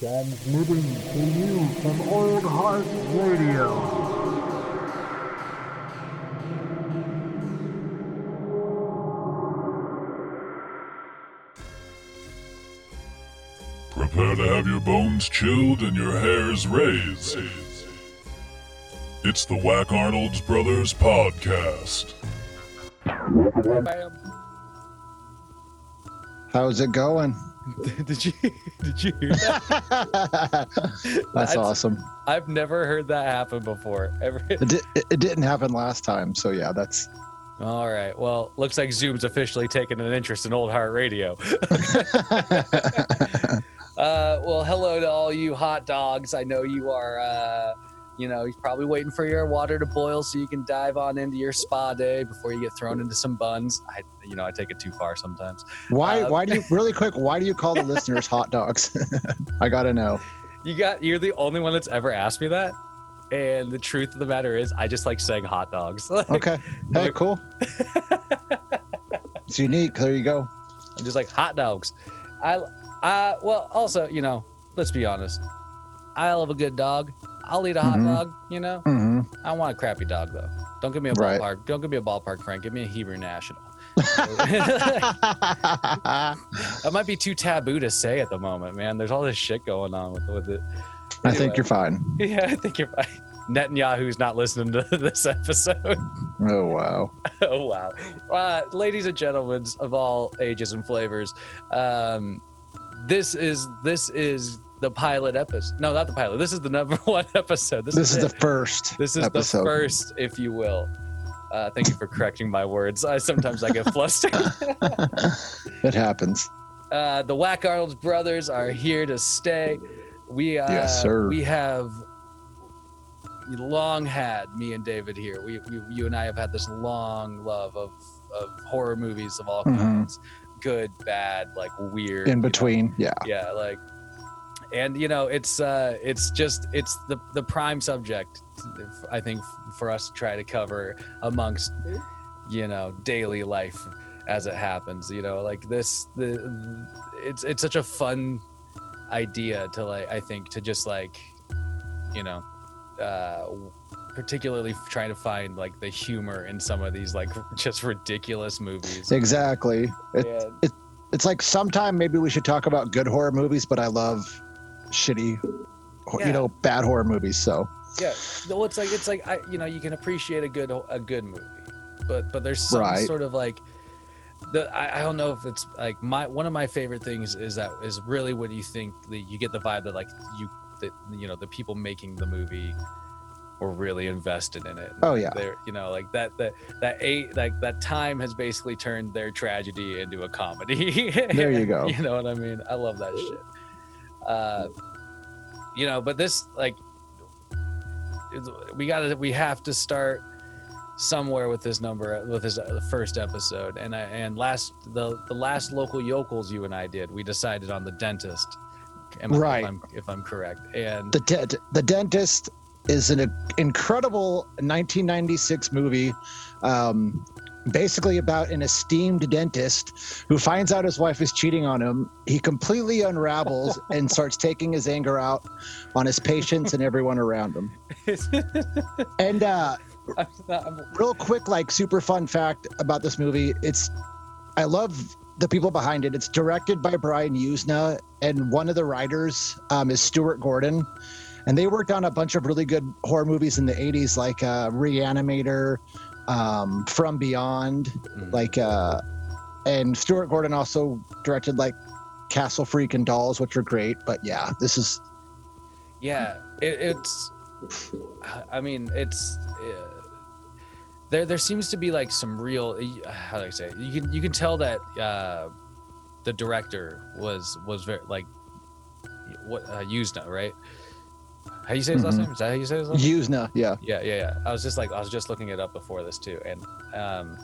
Transmitting to you from Old Heart Radio. Prepare to have your bones chilled and your hairs raised. It's the Whack Arnold's Brothers podcast. How's it going? Did you did you hear that? That's I'd- awesome. I've never heard that happen before. Ever. It, di- it didn't happen last time, so yeah, that's All right. Well, looks like Zoom's officially taken an interest in Old Heart Radio. Uh, well, hello to all you hot dogs. I know you are. Uh, you know, you're probably waiting for your water to boil so you can dive on into your spa day before you get thrown into some buns. I, you know, I take it too far sometimes. why. Uh, why do you really quick? Why do you call the listeners hot dogs? I gotta know. You got. You're the only one that's ever asked me that. And the truth of the matter is, I just like saying hot dogs. Like, Okay. Hey, Like- cool. It's unique. There you go. I'm just like hot dogs. I, uh, well, also, you know, let's be honest. I love a good dog. I'll eat a hot Mhm. dog. You know, hmm I don't want a crappy dog though. Don't give me a Right. ballpark. Don't give me a ballpark, Frank. Give me a Hebrew National. that might be too taboo to say at the moment, man. There's all this shit going on with with it. I think you're fine. Yeah, I think you're fine. Netanyahu's not listening to this episode. Oh wow. oh wow uh, ladies and gentlemen of all ages and flavors um, this is this is the pilot episode no not the pilot this is the number one episode this, This is the first. this is episode. the first if you will uh, thank you for correcting my words I, sometimes i get flustered It happens. uh, the whack arnold's brothers are here to stay we uh, Yes, sir. we have long had me and david here we, we you and i have had this long love of of horror movies of all Mhm. kinds good bad like weird you In know? between. Yeah. yeah like and you know it's uh it's just it's the the prime subject i think for us to try to cover amongst you know daily life as it happens you know like this the it's it's such a fun idea to like i think to just like you know uh particularly trying to find like the humor in some of these like just ridiculous movies Exactly. It, And- it's like sometime maybe we should talk about good horror movies, but I love shitty, Yeah. you know, bad horror movies. So Yeah, no, it's like it's like I, you know, you can appreciate a good a good movie, but but there's some Right. sort of like the I, I don't know if it's like my one of my favorite things is that is really what you think that you get the vibe that like you that you know the people making the movie were really invested in it. Oh, yeah. they're you know like that that that eight like that time has basically turned their tragedy into a comedy. There you go. you know what I mean? I love that shit. Uh, you know, but this like we gotta we have to start somewhere with this number with this uh, first episode. And I, and last the the last local yokels you and I did we decided on the dentist. Am I- Right. if I'm, if I'm correct. And the de- the dentist is an incredible 1996 movie. Um, basically about an esteemed dentist who finds out his wife is cheating on him. He completely unravels and starts taking his anger out on his patients and everyone around him. And uh, I'm not- I'm- real quick like super fun fact about this movie. It's i love the people behind it. It's directed by brian yuzna and one of the writers um, is stuart gordon. And they worked on a bunch of really good horror movies in the 80s like uh, reanimator um, from beyond Mhm. like uh and stuart gordon also directed like castle freak and dolls which are great but yeah this is yeah it, it's i mean it's uh, there there seems to be like some real how do i say it? you can you can tell that uh the director was was very like what uh Yuzna, right how you say his last Mhm. name? Is that how you say his last name? Yuzna yeah. Yeah yeah yeah. I was just like i was just looking it up before this too and um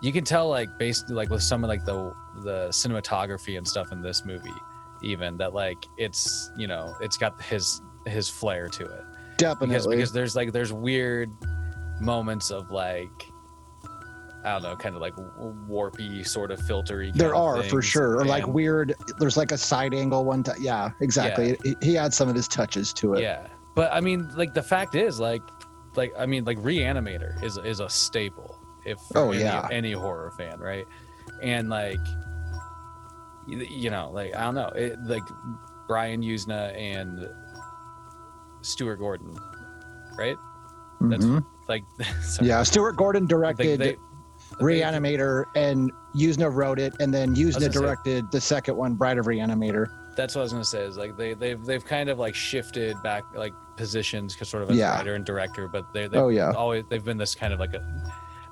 you can tell like based like with some of like the the cinematography and stuff in this movie even that like it's you know it's got his his flair to it. Because definitely because there's like there's weird moments of like I don't know, kind of like warpy, sort of filtery. There of are for sure, or like weird. There's like a side angle one time. Yeah, exactly. He, he adds some of his touches to it. Yeah, but I mean, like the fact is, like, like I mean, like Reanimator is is a staple. If Oh, any, yeah. any horror fan, right? And like, you, you know, like I don't know, it, like Brian Yuzna and Stuart Gordon, right? That's Mhm. like, sorry, Yeah, Stuart Gordon directed they- Reanimator, and Yuzna wrote it, and then Yuzna gonna say- directed the second one, Bride of Reanimator. That's what I was gonna say. Is like they they've they've kind of like shifted back like positions, sort of as Yeah. writer and director, but they they Oh yeah, always they've been this kind of like a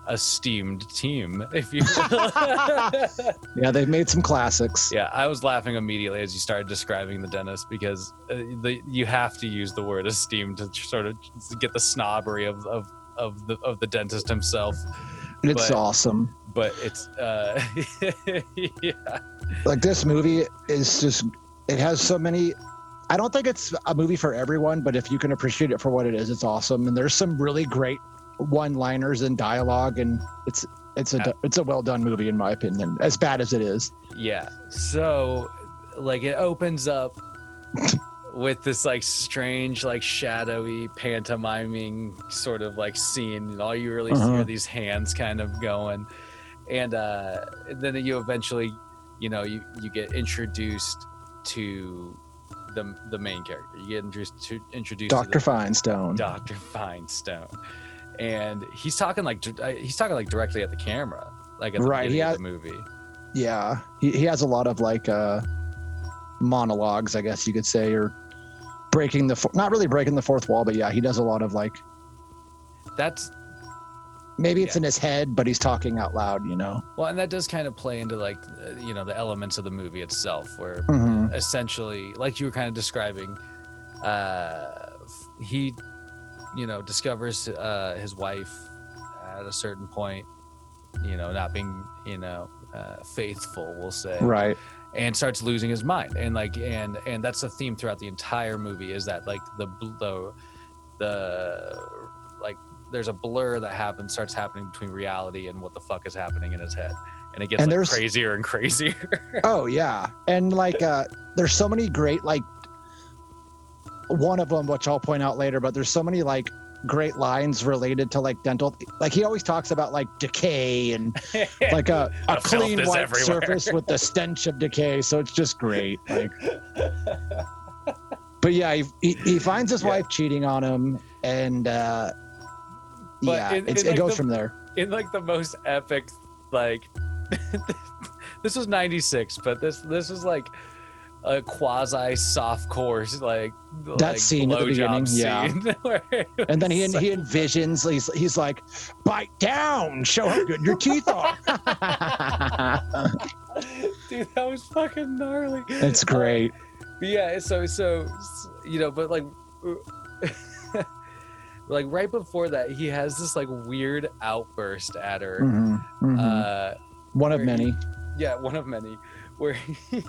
esteemed team, if you. yeah, they've made some classics. yeah, I was laughing immediately as you started describing the dentist because uh, the you have to use the word esteemed to sort of get the snobbery of of of the of the dentist himself. It's but- awesome. But it's uh, yeah, Like this movie is just, it has so many. I don't think it's a movie for everyone, but if you can appreciate it for what it is, it's awesome. And there's some really great one-liners and dialogue, and it's it's a it's a well done movie in my opinion. As bad as it is. yeah. So like it opens up with this like strange like shadowy pantomiming sort of like scene and all you really see Uh-huh. are these hands kind of going and uh then you eventually you know you you get introduced to the the main character you get introduced to introduced Doctor to Feinstone. Dr. Feinstone and he's talking like uh, he's talking like directly at the camera like at the Right, beginning of the movie Yeah, he, he has a lot of like uh monologues, I guess you could say, or breaking the not really breaking the fourth wall, but yeah, he does a lot of like that's maybe it's Yeah. in his head, but he's talking out loud, you know. Well, and that does kind of play into like uh, you know the elements of the movie itself, where Mhm. essentially, like you were kind of describing, uh, he, you know, discovers uh, his wife at a certain point, you know, not being you know uh, faithful, we'll say, Right. And starts losing his mind, and like and and that's the theme throughout the entire movie is that like the the the like there's a blur that happens starts happening between reality and what the fuck is happening in his head. And it gets And like, crazier and crazier. Oh yeah, and like uh there's so many great like one of them, which I'll point out later, but there's so many like great lines related to like dental like he always talks about like decay and like a, a clean white everywhere. surface with the stench of decay so it's just great like but yeah he, he, he finds his Yeah. wife cheating on him and uh yeah in- it's, in, it like, goes the- from there in like the most epic like this was 96 but this this was like a quasi soft course like That like scene at the beginning, yeah. scene it and then he was he envisions he's, he's like bite down show how good your teeth are Dude, that was fucking gnarly. it's great yeah, so so you know, but like like right before that, he has this like weird outburst at her. Mhm, mhm. Uh one of where he- many yeah, one of many where he,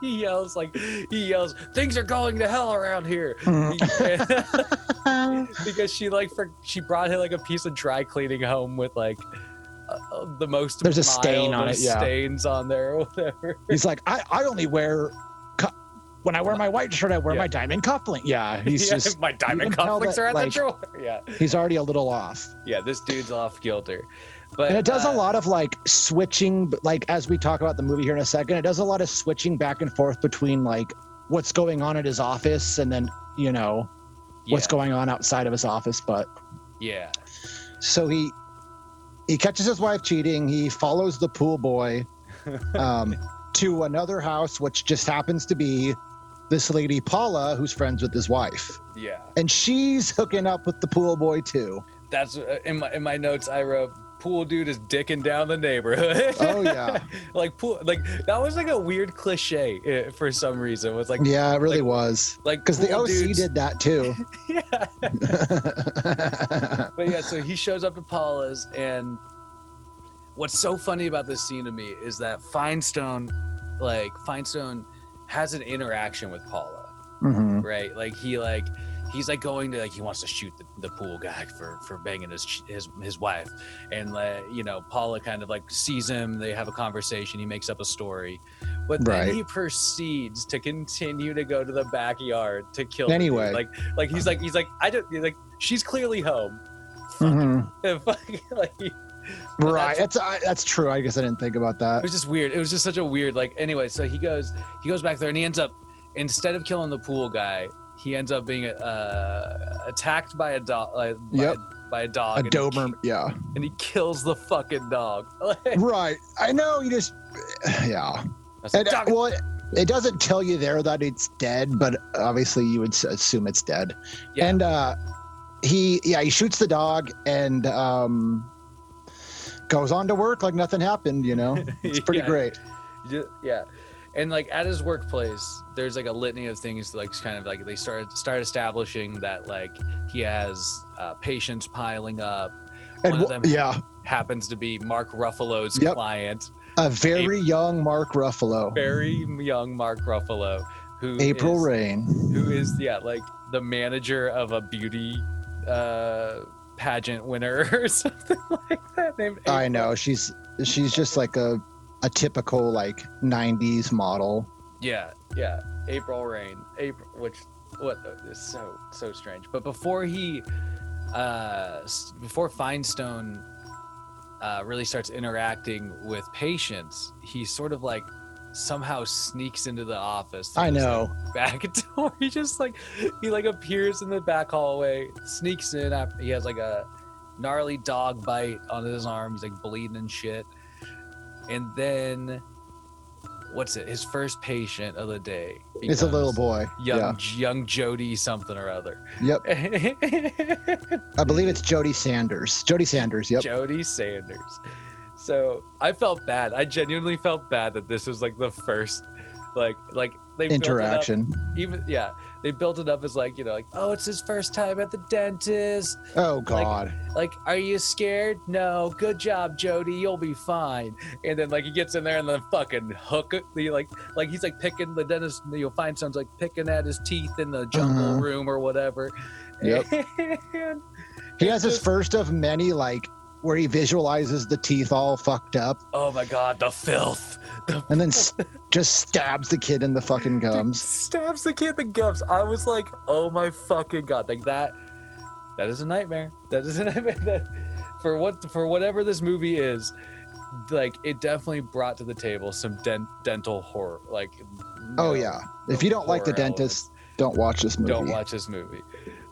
he yells like he yells, "Things are going to hell around here." Mhm. because she like for she brought him like a piece of dry cleaning home with like uh, uh, the most There's a stain on it, yeah. stains on there or whatever. he's like I, I only wear cu- when I wear my white shirt I wear Yeah. my diamond cufflink yeah he's Yeah, just my diamond cufflinks that, are at like- the drawer. Yeah, he's already a little off yeah, this dude's off kilter. But and it does uh, a lot of like switching like as we talk about the movie here in a second it does a lot of switching back and forth between like what's going on at his office and then you know what's yeah, going on outside of his office but Yeah, so he he catches his wife cheating he follows the pool boy um, to another house which just happens to be this lady paula who's friends with his wife yeah. and she's hooking up with the pool boy too That's uh, in my in my notes. I wrote. Pool dude is dicking down the neighborhood. oh yeah like pool, like that was like a weird cliche uh, for some reason. It was like, yeah it really Like, was like because the oc dudes- did that too yeah. But yeah, so he shows up to Paula's, and what's so funny about this scene to me is that Feinstone, like Feinstone, has an interaction with Paula, Mhm. right? Like he like he's like going to like he wants to shoot the, the pool guy for for banging his his his wife and uh, you know paula kind of like sees him they have a conversation he makes up a story but then Right. he proceeds to continue to go to the backyard to kill. Anyway. like like he's like he's like i don't like she's clearly home Mhm. Fucking, like But Right. that's- That's I, that's true. I guess I didn't think about that it was just weird. It was just such a weird like. Anyway, so he goes, he goes back there, and he ends up instead of killing the pool guy, he ends up being uh, attacked by a dog. Uh, by, Yep. by a dog. A and he Doberman. Yeah. and he kills the fucking dog. Right. I know. You just. Yeah. I was like, And, uh, well, it, it doesn't tell you there that it's dead, but obviously you would assume it's dead. Yeah. And uh, he, yeah, he shoots the dog and um, goes on to work like nothing happened. You know, it's pretty Yeah. great. Yeah, yeah. And like at his workplace, there's like a litany of things like kind of like they start start establishing that like he has uh, patients piling up. And One of them yeah, happens to be Mark Ruffalo's Yep. client, a very young Mark Ruffalo, very young Mark Ruffalo, who April is- Reign. who is yeah like the manager of a beauty uh pageant winner or something like that named I know she's she's just like a a typical like '90s model. yeah yeah april reign april which what is so so strange but before he uh before feinstone uh really starts interacting with patients he sort of like somehow sneaks into the office I this, like, know. back door. He just like he like appears in the back hallway, sneaks in. After, he has like a gnarly dog bite on his arm. He's like bleeding and shit. And then what's it? His first patient of the day. It's a little boy. Young Yeah. young Jody something or other. Yep. I believe it's Jody Sanders. Jody Sanders. Yep. Jody Sanders. So I felt bad. I genuinely felt bad that this was like the first, like like they Interaction. even yeah, they built it up as like you know like oh it's his first time at the dentist. Oh God. Like are you scared? No. Good job, Jody. You'll be fine. And then like he gets in there and then fucking hook it. Like like he's like picking the dentist. You'll find someone's like picking at his teeth in the jungle Uh-huh. room or whatever. Yep. And he has his first of many like where he visualizes the teeth all fucked up Oh my god, the filth. The and then just stabs the kid in the fucking gums. stabs the kid in the gums. I was like, oh my fucking god, like that. That is a nightmare. That is a nightmare. That for what for whatever this movie is, like it definitely brought to the table some den- dental horror. Like, Oh no, yeah. If you don't like the dentist, don't watch this movie. don't watch this movie.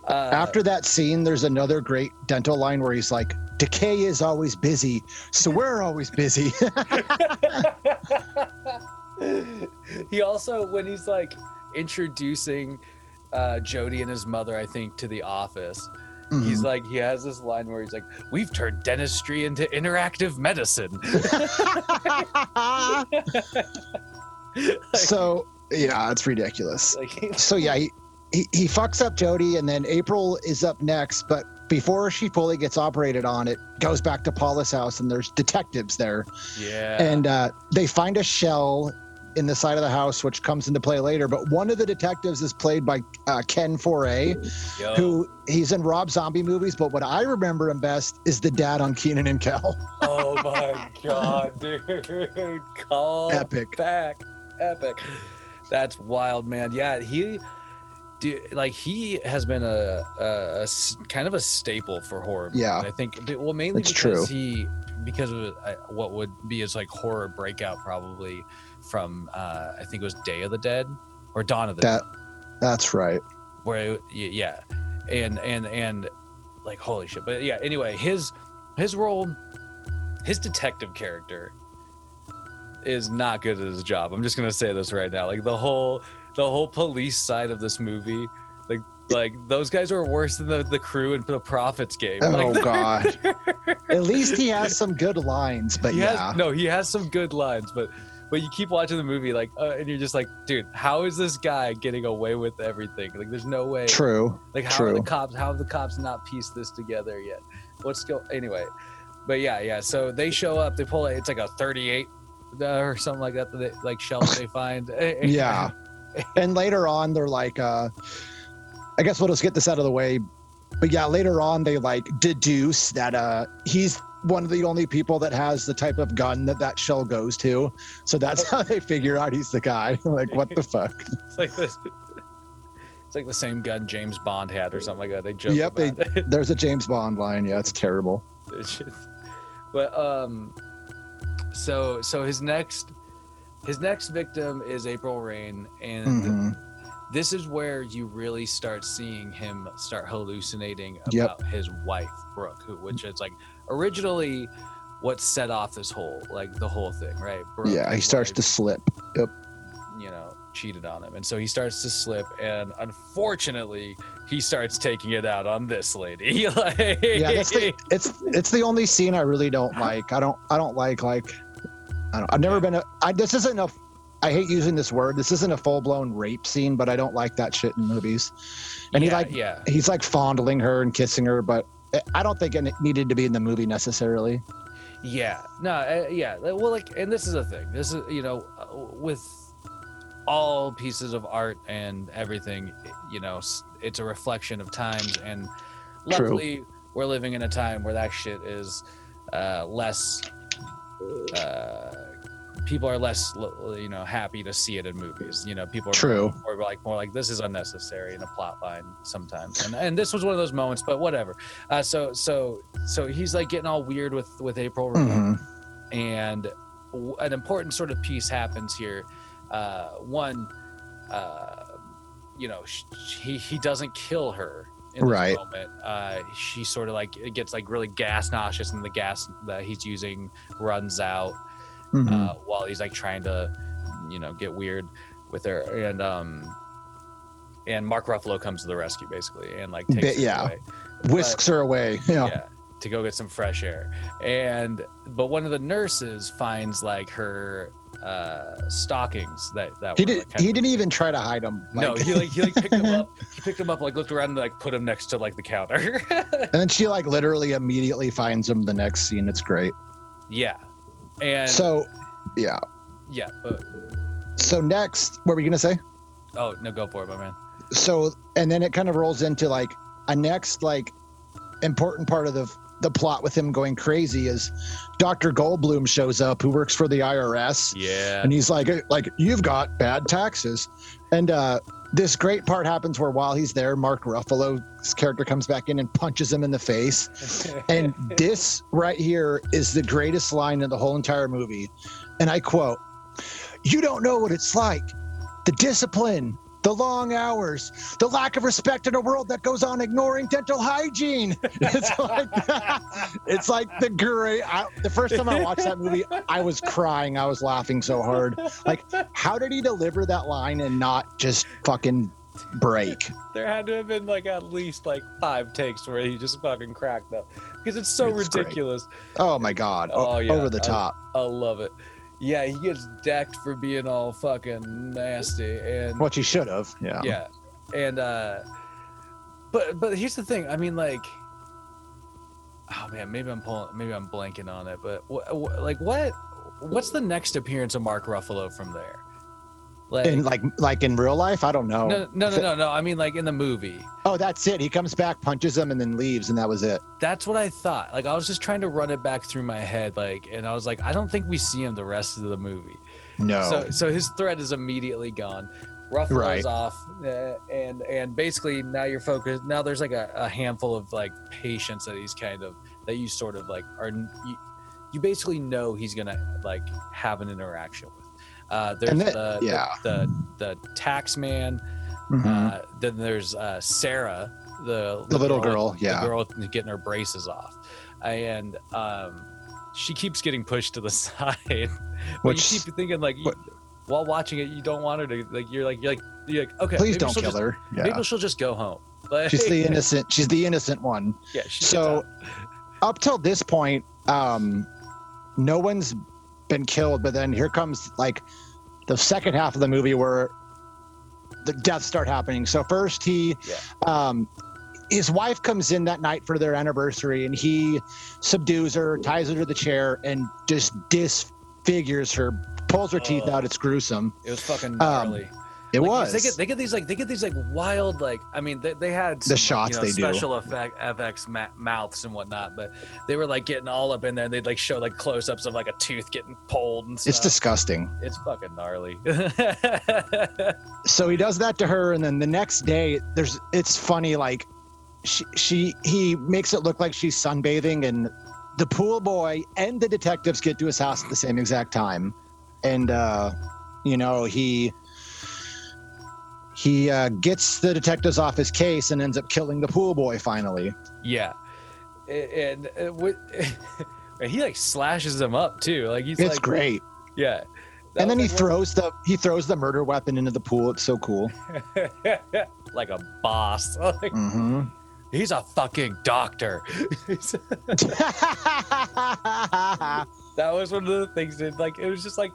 Uh, After that scene, there's another great dental line where he's like, "Decay is always busy, so we're always busy." he also when he's like introducing uh Jody and his mother, I think, to the office. He's Mhm. like, he has this line where he's like, "We've turned dentistry into interactive medicine." Like- so yeah, it's ridiculous. like, So yeah, he, he he fucks up Jody, and then April is up next. But before she fully gets operated on, it goes back to Paula's house, and there's detectives there, yeah, and uh, they find a shell in the side of the house, which comes into play later. But one of the detectives is played by uh, Ken Foree, Yo, who he's in Rob Zombie movies. But what I remember him best is the dad on Kenan and Kel. oh my god, dude, call Epic. back, epic. That's wild, man. Yeah, he, dude, like he has been a kind of a staple for horror. movies. Yeah. I think. Well, mainly It's because true. he, because of uh, what would be his like horror breakout, probably from uh, I think it was Day of the Dead or Dawn of the That Dead. that's right. where it- yeah and and and like holy shit but yeah anyway his his role his detective character is not good at his job i'm just gonna say this right now like the whole the whole police side of this movie like like those guys are worse than the, the crew in the prophets game Oh like, God. At least he has some good lines, but he yeah. has no he has some good lines but but you keep watching the movie like uh, and you're just like dude how is this guy getting away with everything like there's no way True. Like how are the cops? How have the cops not pieced this together yet? What's go? Anyway, but yeah, yeah. So they show up. They pull it. It's like a 38 uh, or something like that. that they, like shells they find. Yeah. and later on, they're like, uh, I guess we'll just get this out of the way. But yeah, later on they like deduce that uh he's one of the only people that has the type of gun that that shell goes to. So that's how they figure out he's the guy. like what the fuck? It's like this. It's like the same gun James Bond had or something like that. They joke Yep, they-. There's a James Bond line. Yeah, it's terrible. It's just- but um, so so his next his next victim is April Reign, and Mhm. this is where you really start seeing him start hallucinating Yep. about his wife Brooke, who which is like originally what set off this whole like the whole thing, right? Brooke, Yeah, he his starts to slip. Yep. you know cheated on him, and so he starts to slip, and unfortunately he starts taking it out on this lady. like, Yeah, that's the, it's it's the only scene I really don't like. I don't I don't like like I don't, I've never been a I this isn't a I hate using this word. This isn't a full blown rape scene, but I don't like that shit in movies. And he like yeah. he's like fondling her and kissing her, but I don't think it needed to be in the movie necessarily. Yeah, no, uh, yeah. Well, like, and this is a thing. This is, you know, uh, with all pieces of art and everything, you know, it's a reflection of times. And True. luckily, we're living in a time where that shit is uh, less. Uh, people are less, you know, happy to see it in movies. You know, people are True. more like more like this is unnecessary in a plot line sometimes and, and this was one of those moments but whatever uh, so so so he's like getting all weird with with april Mhm. and w- an important sort of piece happens here uh one uh you know he he doesn't kill her in this Right. moment uh she sort of like it gets like really gas nauseous and the gas that he's using runs out Mhm. uh, while he's like trying to, you know, get weird with her. And um, and Mark Ruffalo comes to the rescue basically and like takes Bit- her yeah. away. Whisks her away. Yeah. yeah, to go get some fresh air. And but one of the nurses finds like her uh stockings that that He were, did. like, kind He of- didn't even try to hide them. no, he like he like picked them up. He picked them up, like looked around and like put them next to like the counter. and then she like literally immediately finds him the next scene. It's great. yeah, and So, yeah. yeah, but So next, what were you gonna say? oh no, go for it, my man. so and then it kind of rolls into like a next like important part of the the plot with him going crazy is Dr. Goldblum shows up who works for the IRS Yeah, and he's like like you've got bad taxes and uh this great part happens where while he's there Mark Ruffalo's character comes back in and punches him in the face and this right here is the greatest line in the whole entire movie. And I quote, You don't know what it's like. The discipline, the long hours, the lack of respect in a world that goes on ignoring dental hygiene. It's like it's like the great. I, the first time I watched that movie, I was crying. I was laughing so hard. Like, how did he deliver that line and not just fucking break? There had to have been like at least like five takes where he just fucking cracked up because it's so It's great. ridiculous. Oh my god! Oh, o- Oh, yeah. Over the I- top. I love it. Yeah, he gets decked for being all fucking nasty and What you should have. Yeah. yeah, and uh, but but here's the thing. I mean, like, oh man, maybe I'm pulling, maybe I'm blanking on it, but wh- wh- like what what's the next appearance of Mark Ruffalo from there? Like, In like like in real life, I don't know. no, no, no, no, no. I mean, like in the movie. Oh, that's it. He comes back, punches him, and then leaves, and that was it. That's what I thought. Like I was just trying to run it back through my head, like, and I was like, I don't think we see him the rest of the movie. No. So, so his threat is immediately gone. Ruffalo's Right. off, uh, and and basically now you're focused. Now there's like a, a handful of like patients that he's kind of that you sort of like are you, you basically know he's gonna like have an interaction with. Uh, there's that- the, yeah. the the the tax man. Mhm. Uh, then there's uh, Sarah, the, The little girl, yeah. the girl getting her braces off, and um, she keeps getting pushed to the side. but Which- you keep thinking like, you, while watching it, you don't want her to like. You're like, you're like, you're like, okay, Please maybe don't she'll kill just, her. Yeah. Maybe she'll just go home. Like, She's the innocent. She's the innocent one. yeah. So, up till this point, um, no one's been killed. But then here comes like the second half of the movie where the deaths start happening. So first he, Yeah. um, his wife comes in that night for their anniversary, and he subdues her, ties her to the chair, and just disfigures her, pulls her teeth Oh. out. It's gruesome. it was fucking um, gnarly. It Like, was. They get they get these like they get these like wild like I mean they, they had some, shots you know, they do. special effect FX ma- mouths and whatnot, but they were like getting all up in there. and They'd like show like close ups of like a tooth getting pulled and stuff. it's disgusting. it's fucking gnarly. so he does that to her and then the next day there's it's funny like she, she he makes it look like she's sunbathing and the pool boy and the detectives get to his house at the same exact time and uh you know he he uh, gets the detectives off his case and ends up killing the pool boy finally yeah, and, uh, what, and he like slashes him up too. Like he's it's like great yeah. That and then he like, throws the he throws the murder weapon into the pool it's so cool like a boss. Like, hmm he's a fucking doctor. That was one of the things that, like, it was just like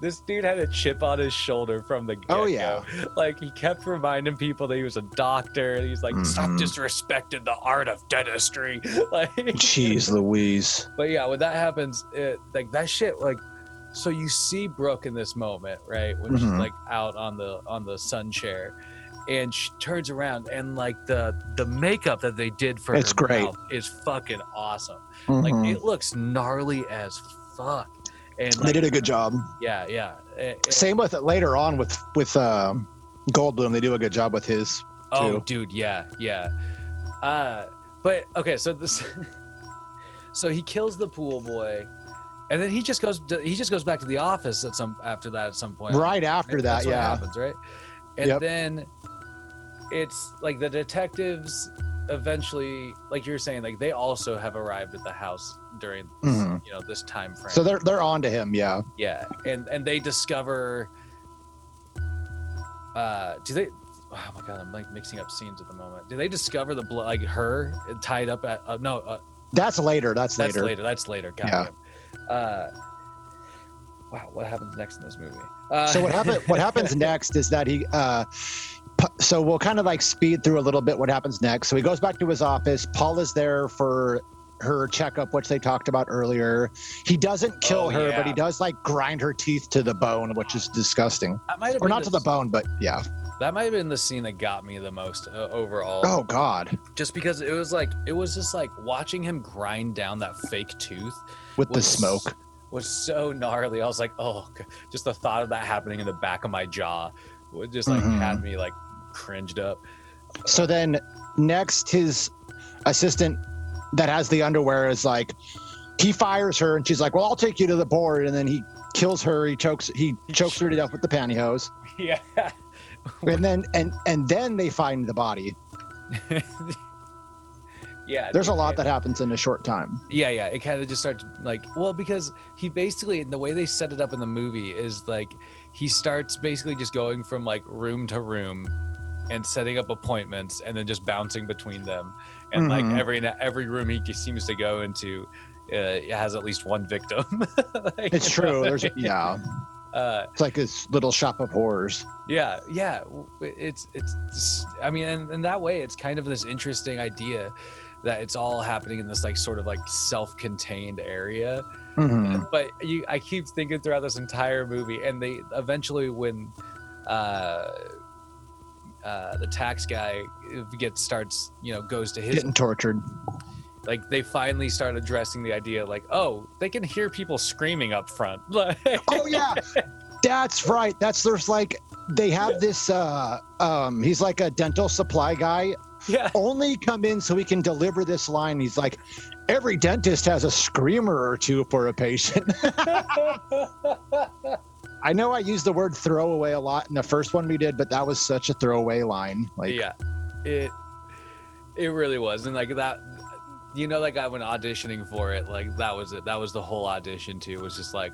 this dude had a chip on his shoulder from the get-go. Oh, yeah. Like, he kept reminding people that he was a doctor. He's like, stop Mhm. disrespecting the art of dentistry. Like, jeez louise but yeah, when that happens, it, like, that shit, like, so you see Brooke in this moment, right? When she's Mhm. like out on the on the sun chair, and she turns around and like the the makeup that they did for It's her great. mouth is fucking awesome. Mhm. Like it looks gnarly as fuck. And they did a good job yeah, yeah. Eh, eh, Same with it later on with with um, Goldblum. They do a good job with his. oh, dude, yeah, yeah. Uh, but okay, so this, so he kills the pool boy, and then he just goes. To, he just goes back to the office at some after that at some point. Right after that, That's what yeah. happens, right? And Yep. then it's like the detectives eventually, like you're saying, like they also have arrived at the house during this, Mhm. you know this time frame. So they're they're on to him. Yeah. Yeah, and and they discover. Uh, do they? Oh my god, I'm like mixing up scenes at the moment. Do they discover the blood, like her tied up at? Uh, no, uh, That's later. That's, later. that's later. later. That's later. God Yeah. Uh, wow, what happens next in this movie? Uh, So what happen, What happens next is that he. Uh, so we'll kind of like speed through a little bit what happens next. So he goes back to his office. Paul is there for her checkup, which they talked about earlier. He doesn't kill Oh, her, yeah. but he does like grind her teeth to the bone, which is disgusting. that might have Or not to the bone, but yeah. That might have been the scene that got me the most uh, overall. Oh God, Just because it was like it was just like watching him grind down that fake tooth with the smoke. was so gnarly. I was like, oh, just the thought of that happening in the back of my jaw would just like Mhm. had me like cringed up. So then next his assistant that has the underwear is like he fires her and she's like, Well, I'll take you to the board and then he kills her, he chokes he chokes her to death with the pantyhose. Yeah. And then and and then they find the body. yeah. There's a lot that happens in a short time. Yeah, yeah. It kind of just starts like, well, because he basically, the way they set it up in the movie is like he starts basically just going from like room to room and setting up appointments and then just bouncing between them. And Mhm. like every every room he seems to go into uh, has at least one victim. Like, It's true. There's yeah. Uh, It's like this little shop of horrors. yeah, yeah. w- It's it's. I mean, and in that way, it's kind of this interesting idea that it's all happening in this like sort of like self-contained area. Mhm. But you, I keep thinking throughout this entire movie, and they eventually when. Uh, uh, the tax guy gets starts, you know, goes to his Getting tortured. like they finally start addressing the idea like, oh, they can hear people screaming up front. Oh yeah. That's right. That's there's like they have this uh um he's like a dental supply guy yeah, only come in so he can deliver this line. He's like, every dentist has a screamer or two for a patient. I know I used the word throwaway a lot in the first one we did, but that was such a throwaway line. Like, yeah, it it really was, and like that, you know, like I went auditioning for it, like that was it. That was the whole audition too. Was just like,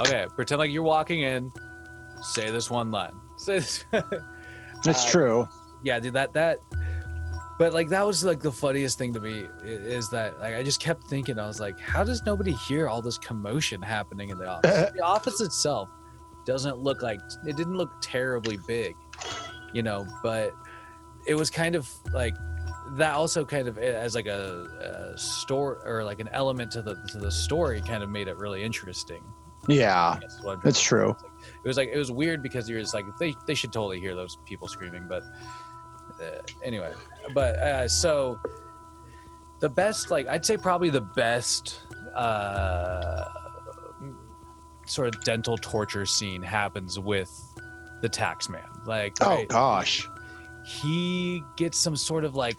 okay, pretend like you're walking in, say this one line, say this. it's Uh, true. yeah, dude, that that. But like that was like the funniest thing to me is that like I just kept thinking I was like, how does nobody hear all this commotion happening in the office? the office itself doesn't look like it didn't look terribly big, you know, but it was kind of like that also kind of as like a, a store or like an element to the to the story kind of made it really interesting. Yeah, That's what I'm that's true. it was like it was weird because you're just like they they should totally hear those people screaming but uh, anyway. But uh so the best like i'd say probably the best uh sort of dental torture scene happens with the tax man like Oh right, gosh. he gets some sort of like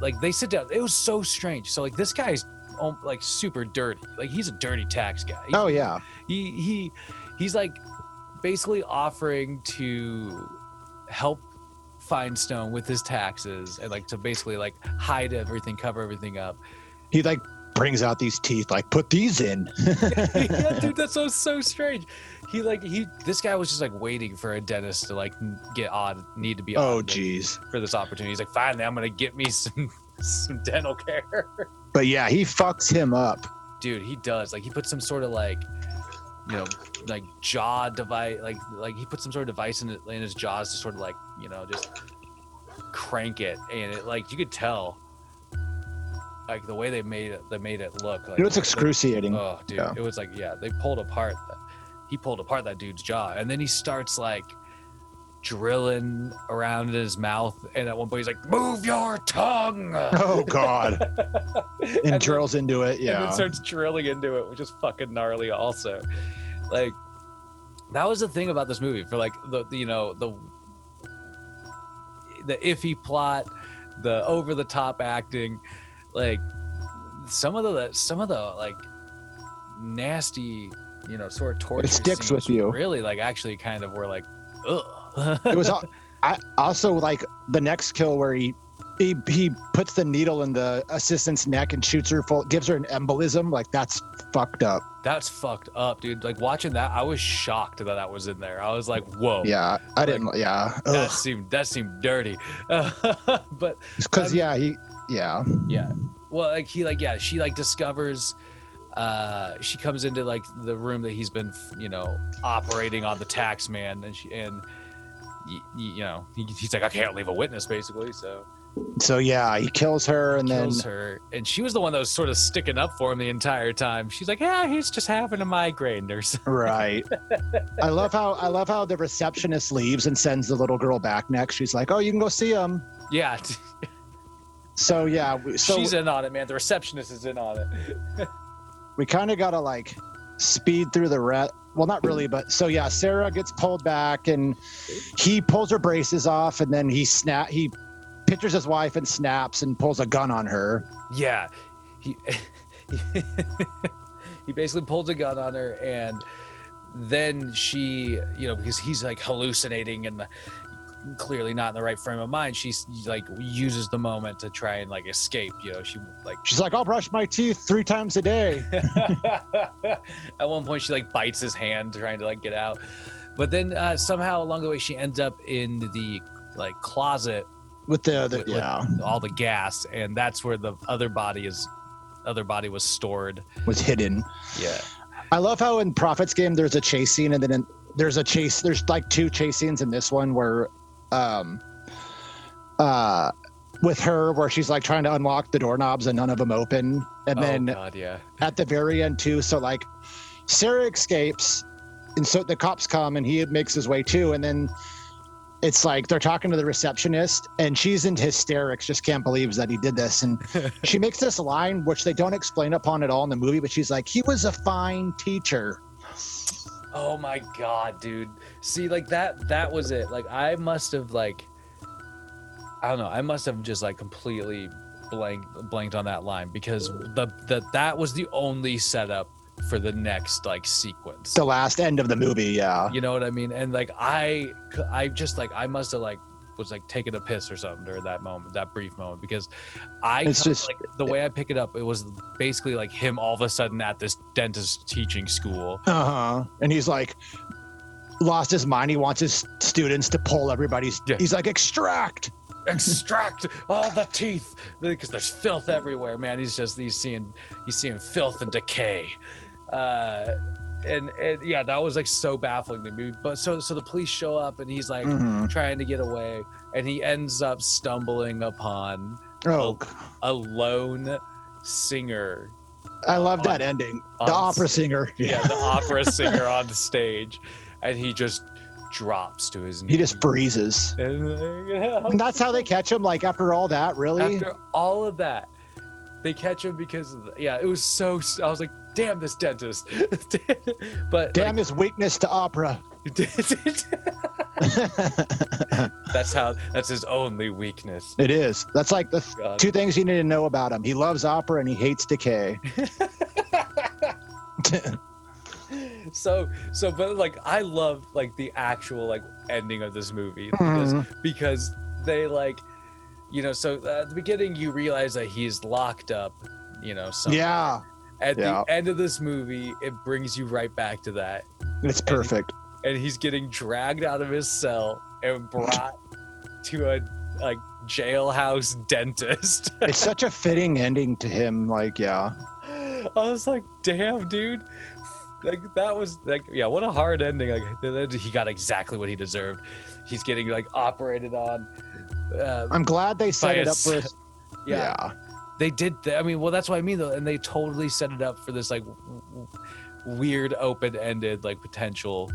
like they sit down it was so strange so like this guy's um, like super dirty like he's a dirty tax guy He- Oh yeah. he he he's like basically offering to help Feinstone with his taxes and like to basically like hide everything, cover everything up. He like brings out these teeth, like put these in. yeah, dude, that's so so strange. He like he this guy was just like waiting for a dentist to like get on need to be oh on geez. for this opportunity. He's like, finally, I'm gonna get me some some dental care. But yeah, he fucks him up. dude he does like he puts some sort of like you know like jaw device like like he puts some sort of device in, in his jaws to sort of like you know just crank it and it like you could tell like the way they made it they made it look like know, it's excruciating. oh dude Yeah. it was like yeah they pulled apart that he pulled apart that dude's jaw and then he starts like drilling around in his mouth and at one point he's like move your tongue Oh god. and And then- drills into it. Yeah. then starts drilling into it, which is fucking gnarly. Also, like that was the thing about this movie for like the, you know the the iffy plot, the over the top acting, like some of the some of the like nasty you know sort of torture It sticks with you. really like actually kind of were like ugh. It was I also like the next kill where he he he puts the needle in the assistant's neck and shoots her full gives her an embolism like that's fucked up. That's fucked up dude. Like watching that i was shocked that that was in there. I was like whoa. Yeah i didn't yeah. that seemed that seemed dirty. But because yeah he yeah. Yeah. Well like he like yeah she like discovers uh she comes into like the room that he's been you know operating on the tax man and she and y- y- you know he, he's like i can't leave a witness basically so. So yeah he kills her and then kills her and she was the one that was sort of sticking up for him the entire time. She's like yeah he's just having a migraine or something. Right. I love how i love how the receptionist leaves and sends the little girl back next. She's like oh you can go see him. Yeah so yeah we- so she's in on it man. The receptionist is in on it. we kind of gotta like speed through the ret well not really but so yeah sarah gets pulled back and he pulls her braces off and then he snap he pictures his wife and snaps and pulls a gun on her. Yeah, he he basically pulls a gun on her, and then she, you know, because he's like hallucinating and clearly not in the right frame of mind. She's like uses the moment to try and like escape. You know, she like she's like i'll brush my teeth three times a day at one point she like bites his hand trying to like get out, but then uh, somehow along the way she ends up in the like closet with the, the with, with yeah all the gas, and that's where the other body is. Other body was stored. was hidden Yeah. i love how in prophet's game there's a chase scene and then in, there's a chase there's like two chase scenes in this one where um uh with her where she's like trying to unlock the doorknobs and none of them open and oh then God, yeah. at the very end too. So like Sarah escapes and so the cops come and he makes his way too. And then it's like they're talking to the receptionist and she's in hysterics, just can't believe that he did this. And she makes this line, which they don't explain upon at all in the movie, but she's like, he was a fine teacher. Oh my god, dude. See, like that that was it. Like I must have like I don't know, I must have just like completely blanked blanked on that line because the the that was the only setup for the next like sequence. The last end of the movie, yeah. you know what I mean? And like I I just like I must have like was like taking a piss or something during that moment, that brief moment, because I It's kinda, just- like the way I pick it up, it was basically like him all of a sudden at this dentist teaching school. Uh-huh. And he's like lost his mind. He wants his students to pull everybody's Yeah. he's like extract. extract all the teeth because there's filth everywhere man he's just he's seeing he's seeing filth and decay uh and, and yeah that was like so baffling to me but so so the police show up and he's like Mhm. trying to get away and he ends up stumbling upon Oh a lone singer I love that ending. The opera singer. yeah, the opera singer on the stage, and he just drops to his knees. He just freezes. And, like, And that's how they catch him. Like after all that, really. After all of that, they catch him because the, yeah, it was so. I was like, damn this dentist, but Damn his weakness to opera. that's how. That's his only weakness. It is. That's like the God. two things you need to know about him. He loves opera and he hates decay. So so, but like I love like the actual like ending of this movie because Mhm. because they like, you know, so at the beginning you realize that he's locked up, you know. Somewhere. yeah, At yeah. the end of this movie, it brings you right back to that. it's perfect. and he's getting dragged out of his cell and brought to a like jailhouse dentist. It's such a fitting ending to him. Like, yeah. I was like, damn, dude. Like that was like, yeah, what a hard ending. Like he got exactly what he deserved. He's getting like operated on. Uh, I'm glad they set it up for. yeah, yeah. They did. Th- I mean, well, that's what I mean though, and they totally set it up for this like w- w- weird open-ended like potential.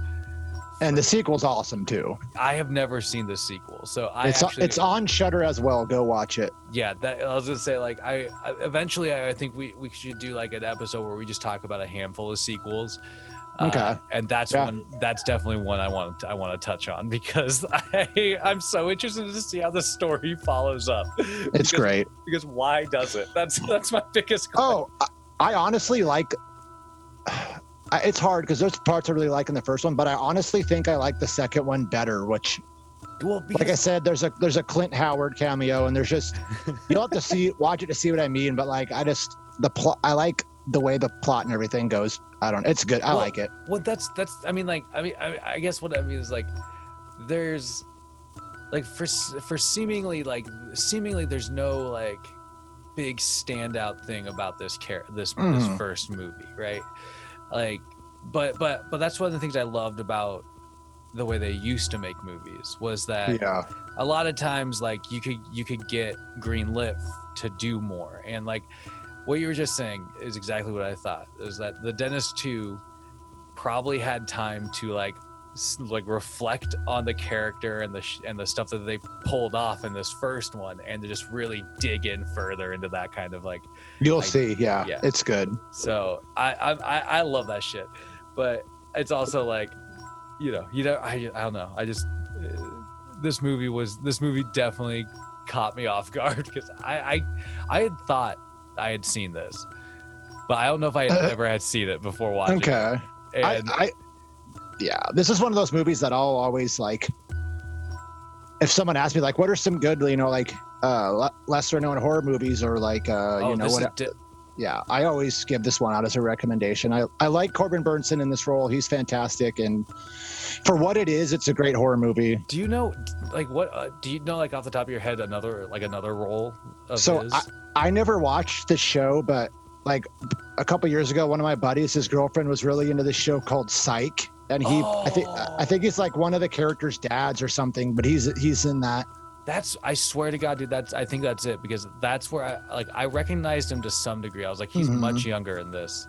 And the sequel's awesome too. I have never seen the sequel, so I it's actually, it's on Shudder as well. Go watch it. yeah that i was gonna say like i, I eventually I, I think we we should do like an episode where we just talk about a handful of sequels Uh, Okay. and that's Yeah. one that's definitely one i want to i want to touch on because i i'm so interested to see how the story follows up It's Because- great. because why does it that's that's my biggest Oh, I, I honestly like. I- It's hard because there's parts I really like in the first one, but I honestly think I like the second one better. Which, well like I said, there's a there's a Clint Howard cameo, and there's just you'll have to see watch it to see what I mean. But like, I just the plot. I like the way the plot and everything goes. I don't. It's good. I Well, like it. well that's that's i mean like i mean i, I guess what i mean is like there's like for for seemingly like seemingly there's no like big standout thing about this char- this this Mhm. first movie right like but but but that's one of the things i loved about the way they used to make movies was that Yeah. a lot of times like you could you could get greenlit to do more and like what you were just saying is exactly what i thought is that the dentist 2 probably had time to like like reflect on the character and the sh- and the stuff that they pulled off in this first one and to just really dig in further into that kind of like You'll Like, see. Yeah, yeah. It's good. so I, I I I love that shit, but it's also like, you know, you know, I I don't know. I just uh, this movie was this movie definitely caught me off guard because I I I had thought I had seen this, but I don't know if I had Uh, ever had seen it before watching. it. Okay. I, And I, yeah, this is one of those movies that I'll always like. If someone asks me like, what are some good, you know, like uh, lesser known horror movies or like, uh, oh, you know, what? di- yeah, I always give this one out as a recommendation. I I like Corbin Bernsen in this role. He's fantastic, and for what it is, it's a great horror movie. do you know like what uh, do you know like off the top of your head another like another role of So his? I never watched the show, but like a couple years ago, one of my buddies, his girlfriend was really into this show called Psych, and he, I think, I think he's like one of the characters' dads or something, but he's he's in that. That's I swear to God, dude. That's I think that's it because that's where I like I recognized him to some degree. I was like, he's Mhm. much younger in this.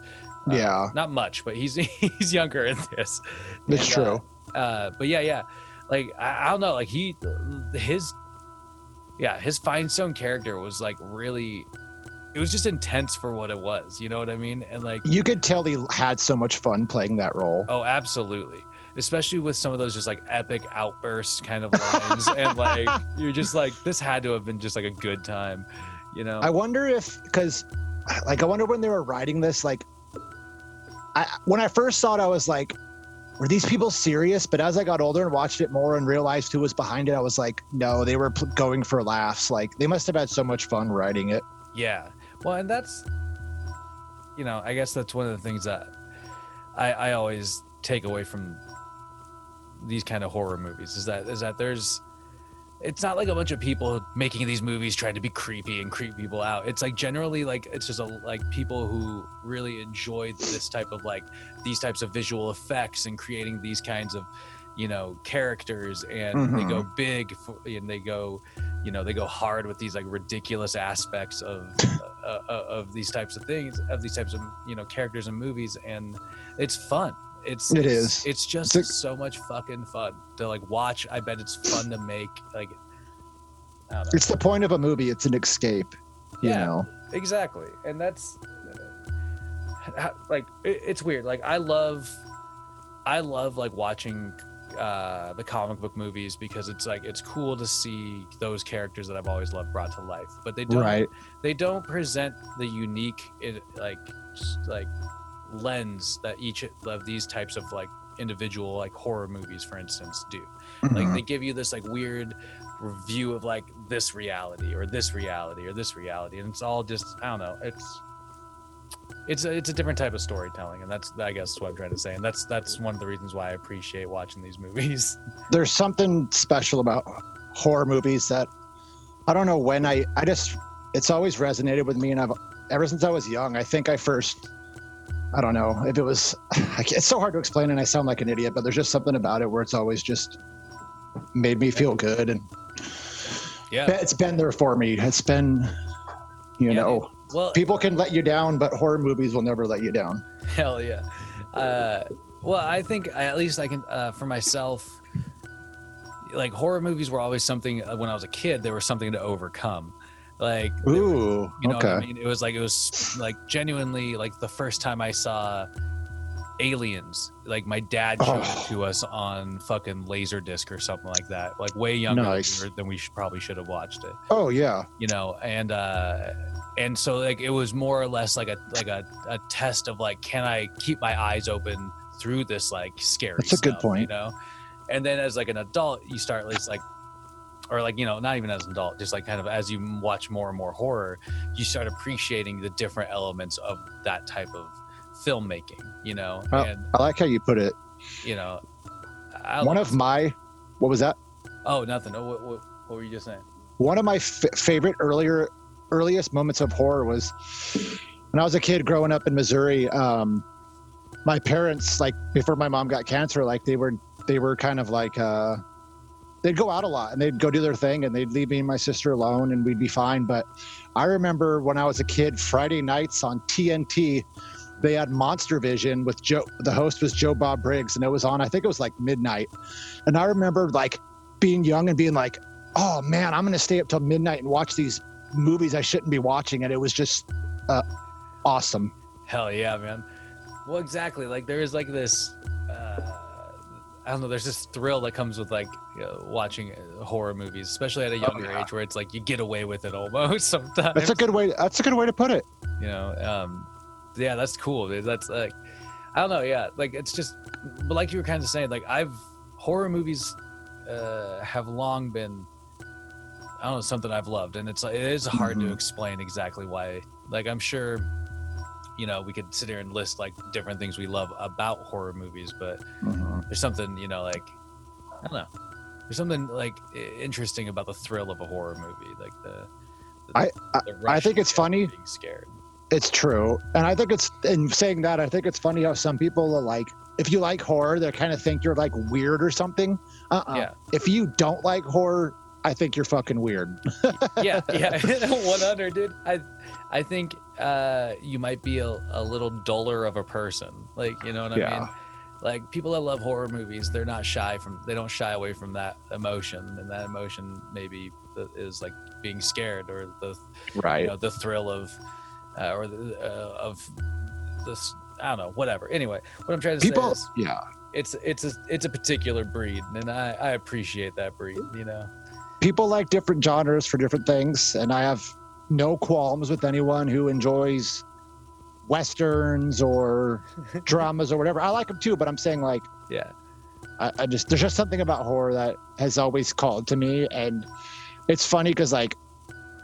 Uh, Yeah, not much, but he's he's younger in this. it's And, true. Uh, uh, but yeah, yeah. Like I, I don't know. Like he, his, yeah, his Feinstone character was like really. It was just intense for what it was. You know what I mean? And like, You could tell he had so much fun playing that role. oh, absolutely. Especially with some of those just like epic outbursts kind of lines, and like you're just like, this had to have been just like a good time, you know? I wonder if because, like, I wonder when they were writing this. Like, I when I first saw it, I was like, were these people serious? But as I got older and watched it more and realized who was behind it, I was like, no, they were going for laughs. Like, they must have had so much fun writing it. Yeah. Well, and that's, you know, I guess that's one of the things that I, I always take away from these kind of horror movies is that is that there's it's not like a bunch of people making these movies trying to be creepy and creep people out. It's like generally like it's just a, like people who really enjoy this type of like these types of visual effects and creating these kinds of you know characters and they go big for, and they go you know they go hard with these like ridiculous aspects of uh, uh, of these types of things, of these types of you know characters and movies, and it's fun. It's It it's. It's just It's a- so much fucking fun to like watch. I bet it's fun to make. Like, I don't know. It's the point of a movie. It's an escape. You Yeah. know. exactly and that's uh, like it, it's weird like i love i love like watching uh the comic book movies because it's like it's cool to see those characters that i've always loved brought to life but they don't Right. they don't present the unique it, like like lens that each of these types of like individual like horror movies for instance do like Mhm. they give you this like weird review of like this reality or this reality or this reality and it's all just i don't know it's it's a, it's a different type of storytelling and that's i guess what i'm trying to say and that's that's one of the reasons why i appreciate watching these movies There's something special about horror movies that I don't know when I I just it's always resonated with me, and I've ever since I was young. I think I first. I don't know if it was. It's so hard to explain, and I sound like an idiot. But there's just something about it where it's always just made me feel good, and yeah it's been there for me. It's been, you Yeah, know, well people can let you down, but horror movies will never let you down. Hell yeah. Uh, well, I think at least I can, uh, for myself, like horror movies were always something uh, when I was a kid, they were something to overcome. Like, Ooh, you know okay. what I mean? It was like, it was like genuinely like the first time I saw aliens, like my dad showed Oh. it to us on fucking Laserdisc or something like that, like way younger than we Nice. were- than we should, probably should have watched it Oh yeah, you know and uh and so like it was more or less like a like a, a test of like can i keep my eyes open through this like scary That's a good point. you know and then as like an adult you start at least like or like you know not even as an adult just like kind of as you watch more and more horror you start appreciating the different elements of that type of filmmaking you know Oh. and I like how you put it. you know I One of my, what was that? oh nothing oh, what, what, what were you just saying one of my f- favorite earlier earliest moments of horror was when I was a kid growing up in Missouri. Um, my parents, like before my mom got cancer, like they were they were kind of like uh, they'd go out a lot and they'd go do their thing and they'd leave me and my sister alone and we'd be fine. But I remember when I was a kid, Friday nights on TNT. They had Monster Vision with Joe. The host was Joe Bob Briggs, and it was on. I think it was like midnight. And I remember like being young and being like, oh man, I'm gonna stay up till midnight and watch these movies I shouldn't be watching, and it was just uh, awesome. Hell yeah, man. Well, exactly. Like there is like this. Uh, I don't know. There's this thrill that comes with like you know, watching uh, horror movies, especially at a younger yeah. age, where it's like you get away with it almost sometimes. That's a good way. That's a good way to put it. you know. Um, yeah, that's cool. dude. That's like, I don't know. Yeah, like it's just, but like you were kind of saying, like I've horror movies uh, have long been. I don't know something I've loved, and it's like it is hard to Mhm. explain exactly why. Like I'm sure, you know, we could sit here and list like different things we love about horror movies, but mm-hmm. there's something you know, like I don't know, there's something like interesting about the thrill of a horror movie, like the. the I- the I think it's funny. Being scared. It's true, and I think it's in saying that. I think it's funny how some people are like, if you like horror, they kind of think you're like weird or something. Uh-uh. Yeah. If you don't like horror, I think you're fucking weird. yeah, yeah, 100, dude. I, I think uh, you might be a, a little duller of a person. Like, you know what I Yeah. mean? Like people that love horror movies, they're not shy from. They don't shy away from that emotion, and that emotion maybe is like being scared or the Right. you know the thrill of, uh, or the, uh, of this. I don't know. Whatever. Anyway, what I'm trying to say People. is, Yeah. it's it's a it's a particular breed, and I I appreciate that breed. You know. people like different genres for different things and i have no qualms with anyone who enjoys westerns or dramas or whatever i like them too but i'm saying like Yeah. I, I just there's just something about horror that has always called to me and it's funny because like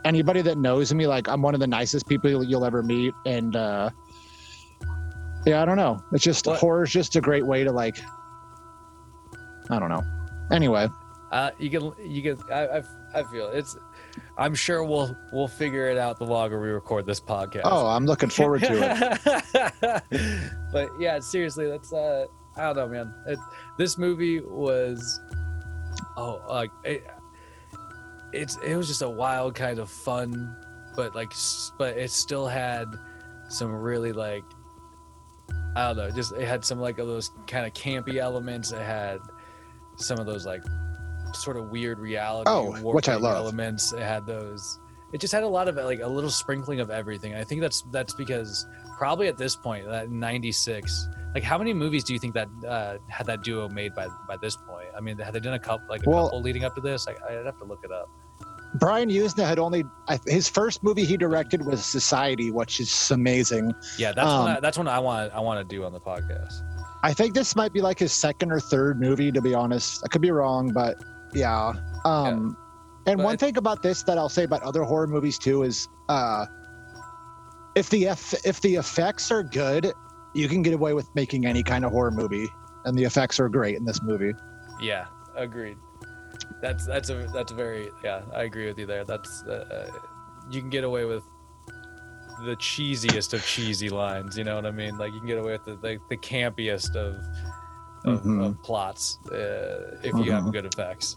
anybody that knows me like i'm one of the nicest people you'll, ever meet and uh yeah i don't know it's just What- horror is just a great way to like i don't know anyway Uh, you can, you can. I, I, I feel it's. I'm sure we'll we'll figure it out the longer we record this podcast. oh i'm looking forward to it but yeah, seriously, that's. Uh, I don't know, man. It, this movie was. Oh, like it, it's it was just a wild kind of fun but like, but it still had some really like, I don't know, just it had some like of those kind of campy elements. It had some of those like sort of weird reality. Oh, which I love. Elements. It had those. It just had a lot of like a little sprinkling of everything. I think that's that's because probably at this point, that '96. Like, how many movies do you think that uh, had that duo made by by this point? I mean, had they done a couple like a Well- couple leading up to this? I, I'd have to look it up. Brian Yuzna had only his first movie he directed was Society, which is amazing. Yeah, that's Um, one. I, that's one I want. I want to do on the podcast. I think this might be like his second or third movie, to be honest. I could be wrong, but yeah. Um, and But one thing about this that I'll say about other horror movies too is, uh, if the eff- if the effects are good, you can get away with making any kind of horror movie, and the effects are great in this movie. Yeah, agreed. That's that's a that's a very yeah. I agree with you there. That's uh, uh, you can get away with the cheesiest of cheesy lines. You know what I mean? Like you can get away with the the, the campiest of of, Mhm. of plots uh, if you have Mhm. good effects.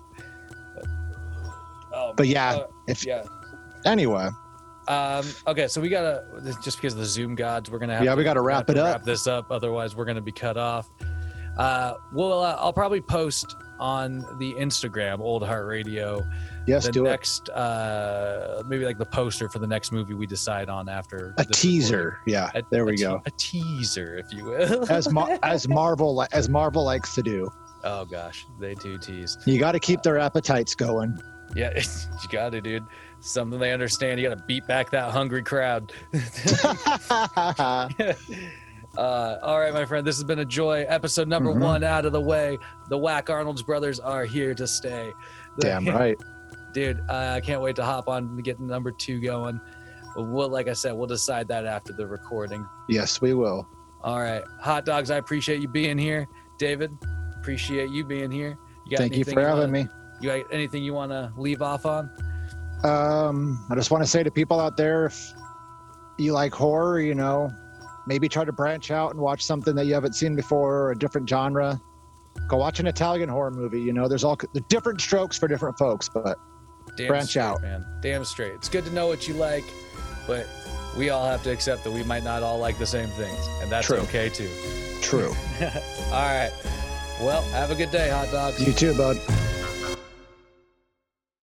But, um, But yeah, uh, if yeah. anyway, Um, okay, so we gotta just because of the Zoom gods, we're gonna have Yeah, to, we gotta wrap it up. Wrap this up, otherwise we're gonna be cut off. Uh, well, uh, I'll probably post on the Instagram, Old Heart Radio, yes, the do it. next, uh, maybe like the poster for the next movie we decide on after A teaser, yeah. A- there a we te- go. A teaser, if you will. As Mar- as Marvel li- as Marvel likes to do, oh gosh, they do tease. you got to keep their appetites going. Yeah, you got it, dude. Something they understand. You got to beat back that hungry crowd. Uh, all right, my friend. This has been a joy. Episode number Mhm. one out of the way. The Whack Arnold's brothers are here to stay. Damn right. dude. uh, I can't wait to hop on and get number two going. We'll, like I said, we'll decide that after the recording. Yes, we will. All right, hot dogs. I appreciate you being here, David. Appreciate you being here. You got Thank you for having me. You got anything you want to leave off on? Um, I just want to say to people out there, if you like horror, you know, maybe try to branch out and watch something that you haven't seen before or a different genre. Go watch an Italian horror movie. You know, there's all the different strokes for different folks, but Damn Branch straight, out. man. Damn straight. It's good to know what you like, but we all have to accept that we might not all like the same things, and that's True. okay too. true. all right. Well, have a good day, hot dogs. You too, bud.